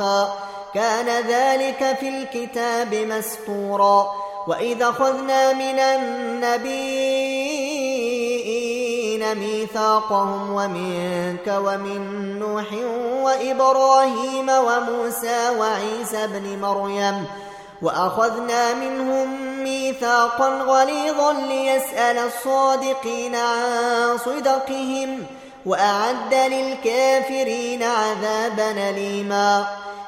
معروفا كان ذلك في الكتاب مسطورا. وإذا خذنا من النبيين ميثاقهم ومنك ومن نوح وإبراهيم وموسى وعيسى بن مريم. وأخذنا منهم ميثاقا غليظا ليسأل الصادقين عن صدقهم وأعد للكافرين عذابا أليما.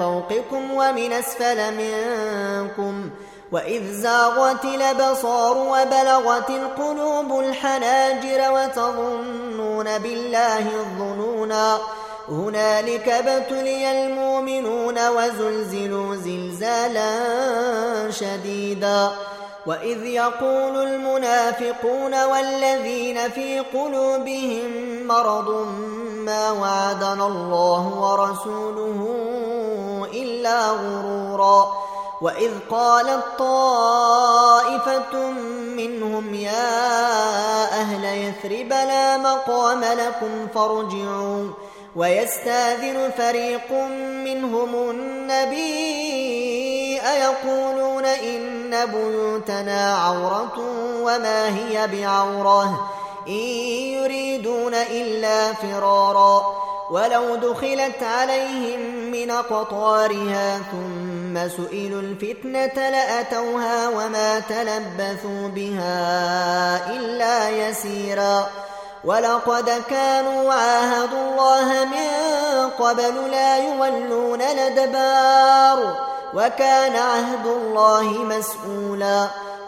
فوقكم ومن أسفل منكم وإذ زاغت الأبصار وبلغت القلوب الحناجر وتظنون بالله الظنونا هنالك ابتلي المؤمنون وزلزلوا زلزالا شديدا وإذ يقول المنافقون والذين في قلوبهم مرض ما وعدنا الله ورسوله إلا غرورا. وإذ قالت طائفة منهم يا أهل يثرب لا مقام لكم فارجعوا. ويستاذن فريق منهم النبي أيقولون إن بيوتنا عورة وما هي بعورة. إن يريدون إلا فرارا. ولو دخلت عليهم من قطارها ثم سئلوا الفتنة لأتوها وما تلبثوا بها إلا يسيرا ولقد كانوا عاهدوا الله من قبل لا يولون الأدبار وكان عهد الله مسؤولا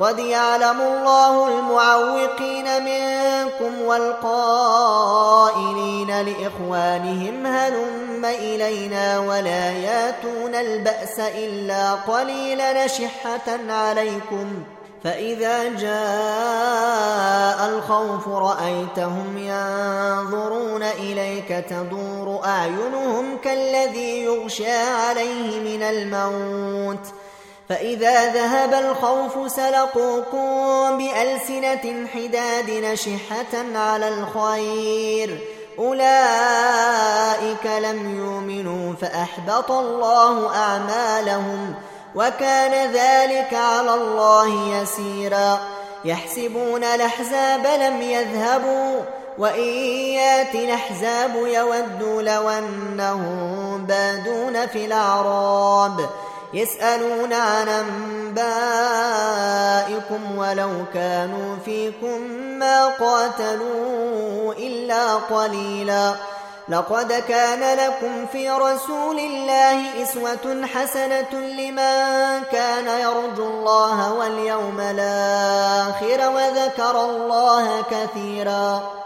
قد يعلم الله المعوقين منكم والقائلين لإخوانهم هلم إلينا ولا ياتون البأس إلا قليلا نشحة عليكم فإذا جاء الخوف رأيتهم ينظرون إليك تدور أعينهم كالذي يغشى عليه من الموت ۖ فإذا ذهب الخوف سلقوكم بألسنة حداد نشحة على الخير. أولئك لم يؤمنوا فأحبط الله أعمالهم وكان ذلك على الله يسيرا. يحسبون الأحزاب لم يذهبوا وإن يأت الأحزاب يودوا لو أنهم بادون في الأعراب. يسألون عن أنبائكم ولو كانوا فيكم ما قاتلوا إلا قليلا. لقد كان لكم في رسول الله إسوة حسنة لمن كان يرجو الله واليوم الآخر وذكر الله كثيراً.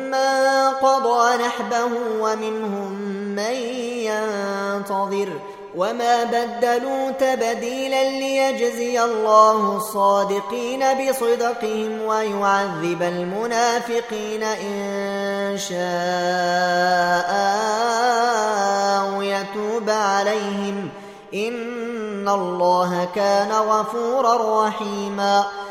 قضى نحبه ومنهم من ينتظر وما بدلوا تبديلا ليجزي الله الصادقين بصدقهم ويعذب المنافقين إن شاء أو يتوب عليهم. إن الله كان غفورا رحيماً.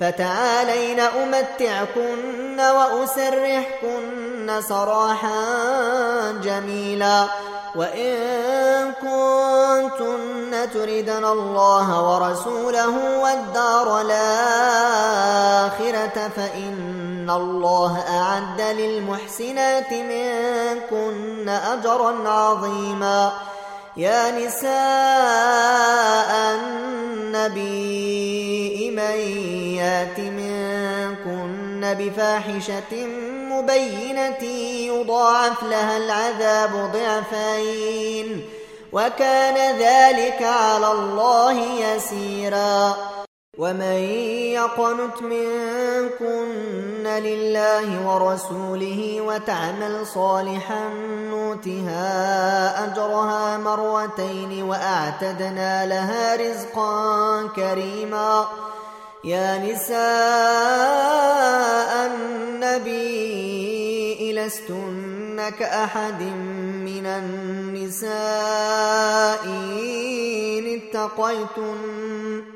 فتعالين أمتعكن وأسرحكن سراحا جميلا. وإن كنتن تردن الله ورسوله والدار الآخرة فإن الله أعد للمحسنات منكن أجرا عظيما. يا نساء النبي من يأت منكن بفاحشة مبينة يضاعف لها العذاب ضعفين وكان ذلك على الله يسيرا. ومن يقنت منكن لله ورسوله وتعمل صالحا نوتها اجرها مرتين واعتدنا لها رزقا كريما يا نساء النبي لستن كأحد من النساء إن اتقيتن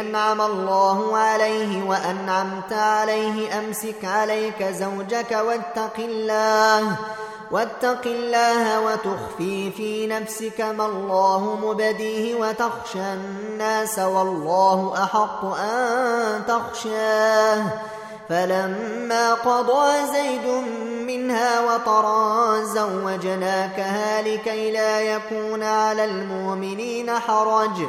أنعم الله عليه وأنعمت عليه أمسك عليك زوجك واتق الله واتق الله وتخفي في نفسك ما الله مبديه وتخشى الناس والله أحق أن تخشاه. فلما قضى زيد منها وطرا زوجناكها لكي لا يكون على المؤمنين حرج.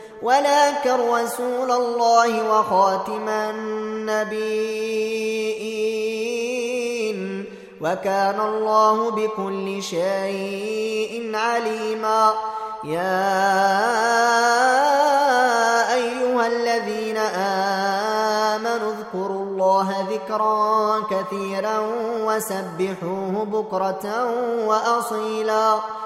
ولكن رسول الله وخاتم النبيين. وكان الله بكل شيء عليما. يا أيها الذين آمنوا اذكروا الله ذكرا كثيرا وسبحوه بكرة وأصيلا.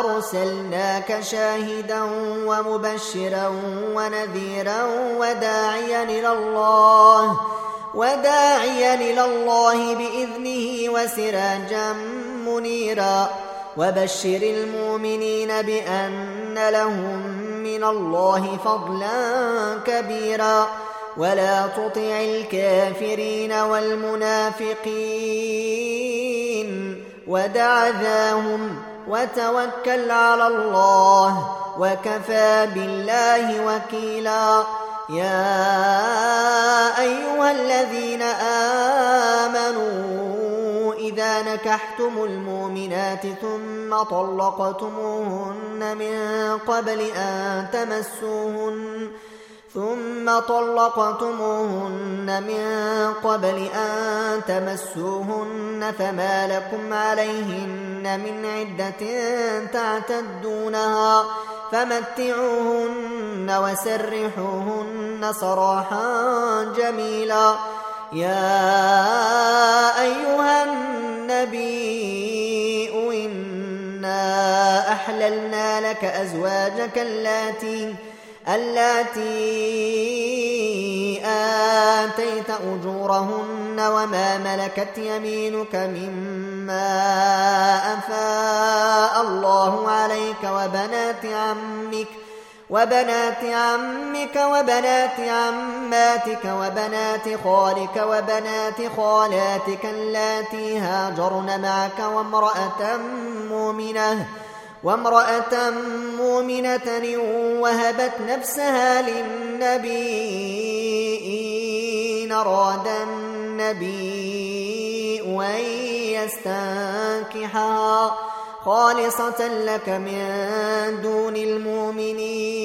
أرسلناك شاهدا ومبشرا ونذيرا وداعيا إلى الله وداعيا إلى الله بإذنه وسراجا منيرا. وبشر المؤمنين بأن لهم من الله فضلا كبيرا. ولا تطع الكافرين والمنافقين ودع ذاهم وتوكل على الله وكفى بالله وكيلا. يا أيها الذين آمنوا إذا نكحتم المؤمنات ثم طلقتموهن من قبل أن تمسوهن ثم طلقتموهن من قبل أن تمسوهن فما لكم عليهن من عدة تعتدونها فمتعوهن وسرحوهن سراحا جميلا. يا أيها النبي إنا أحللنا لك أزواجك اللاتي اللاتي آتيت أجورهن وما ملكت يمينك مما أفاء الله عليك وبنات عمك وبنات عمك وبنات عماتك وبنات خالك وبنات خالاتك اللاتي هاجرن معك وامرأة مؤمنة وامرأة مؤمنة وهبت نفسها للنبي أراد النبي أن يستنكحها خالصة لك من دون المؤمنين.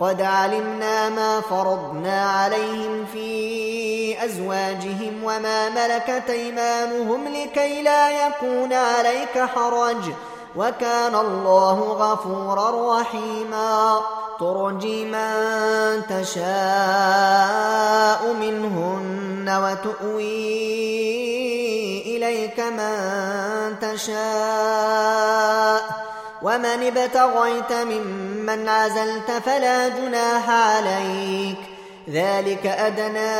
قد علمنا ما فرضنا عليهم في أزواجهم وما ملكت أيمانهم لكي لا يكون عليك حرج. وكان الله غفورا رحيما. ترجي من تشاء منهن وتؤوي إليك من تشاء. ومن ابتغيت ممن عزلت فلا جناح عليك. ذلك أدنى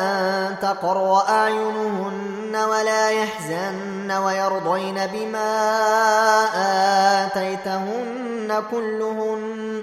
أن تقر أعينهن ولا يحزن ويرضين بما آتيتهن كلهن.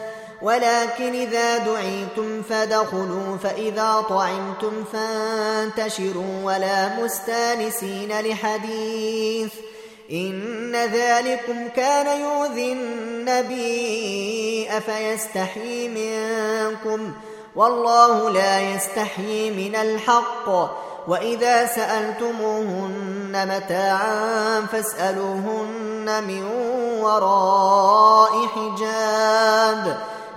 ولكن إذا دعيتم فدخلوا فإذا طعمتم فانتشروا ولا مستانسين لحديث. إن ذلكم كان يؤذي النبي أفيستحيي منكم؟ والله لا يستحيي من الحق. وإذا سألتموهن متاعا فاسألوهن من وراء حجاب.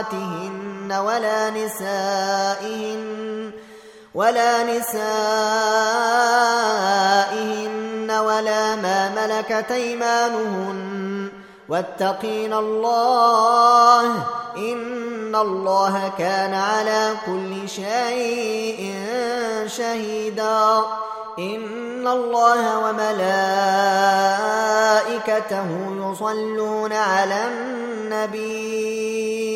أخواتهن ولا نسائهن ولا نسائهن ولا ما ملكت أيمانهن واتقين الله إن الله كان على كل شيء شهيدا إن الله وملائكته يصلون على النبي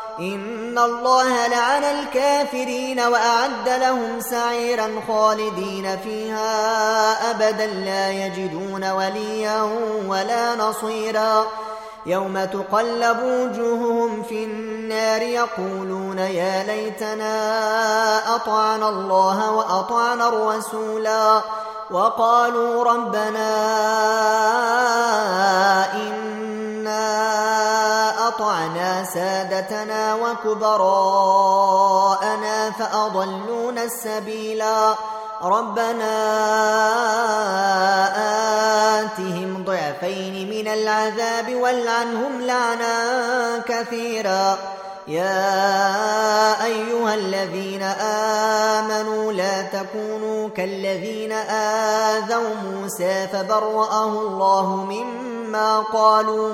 إن الله لعن الكافرين وأعد لهم سعيرا خالدين فيها أبدا لا يجدون وليا ولا نصيرا يوم تقلب وجوههم في النار يقولون يا ليتنا أطعنا الله وأطعنا الرسولا وقالوا ربنا إنا أطعنا سادتنا وكبراءنا فأضلونا السبيلا. ربنا آتهم ضعفين من العذاب والعنهم لعنا كثيرا. يا أيها الذين آمنوا لا تكونوا كالذين آذوا موسى فبرأه الله مما قالوا.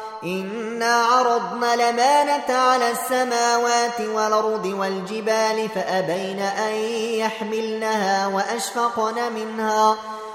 إنا عرضنا لمانة على السماوات والأرض والجبال فأبين أن يحملنها وأشفقن منها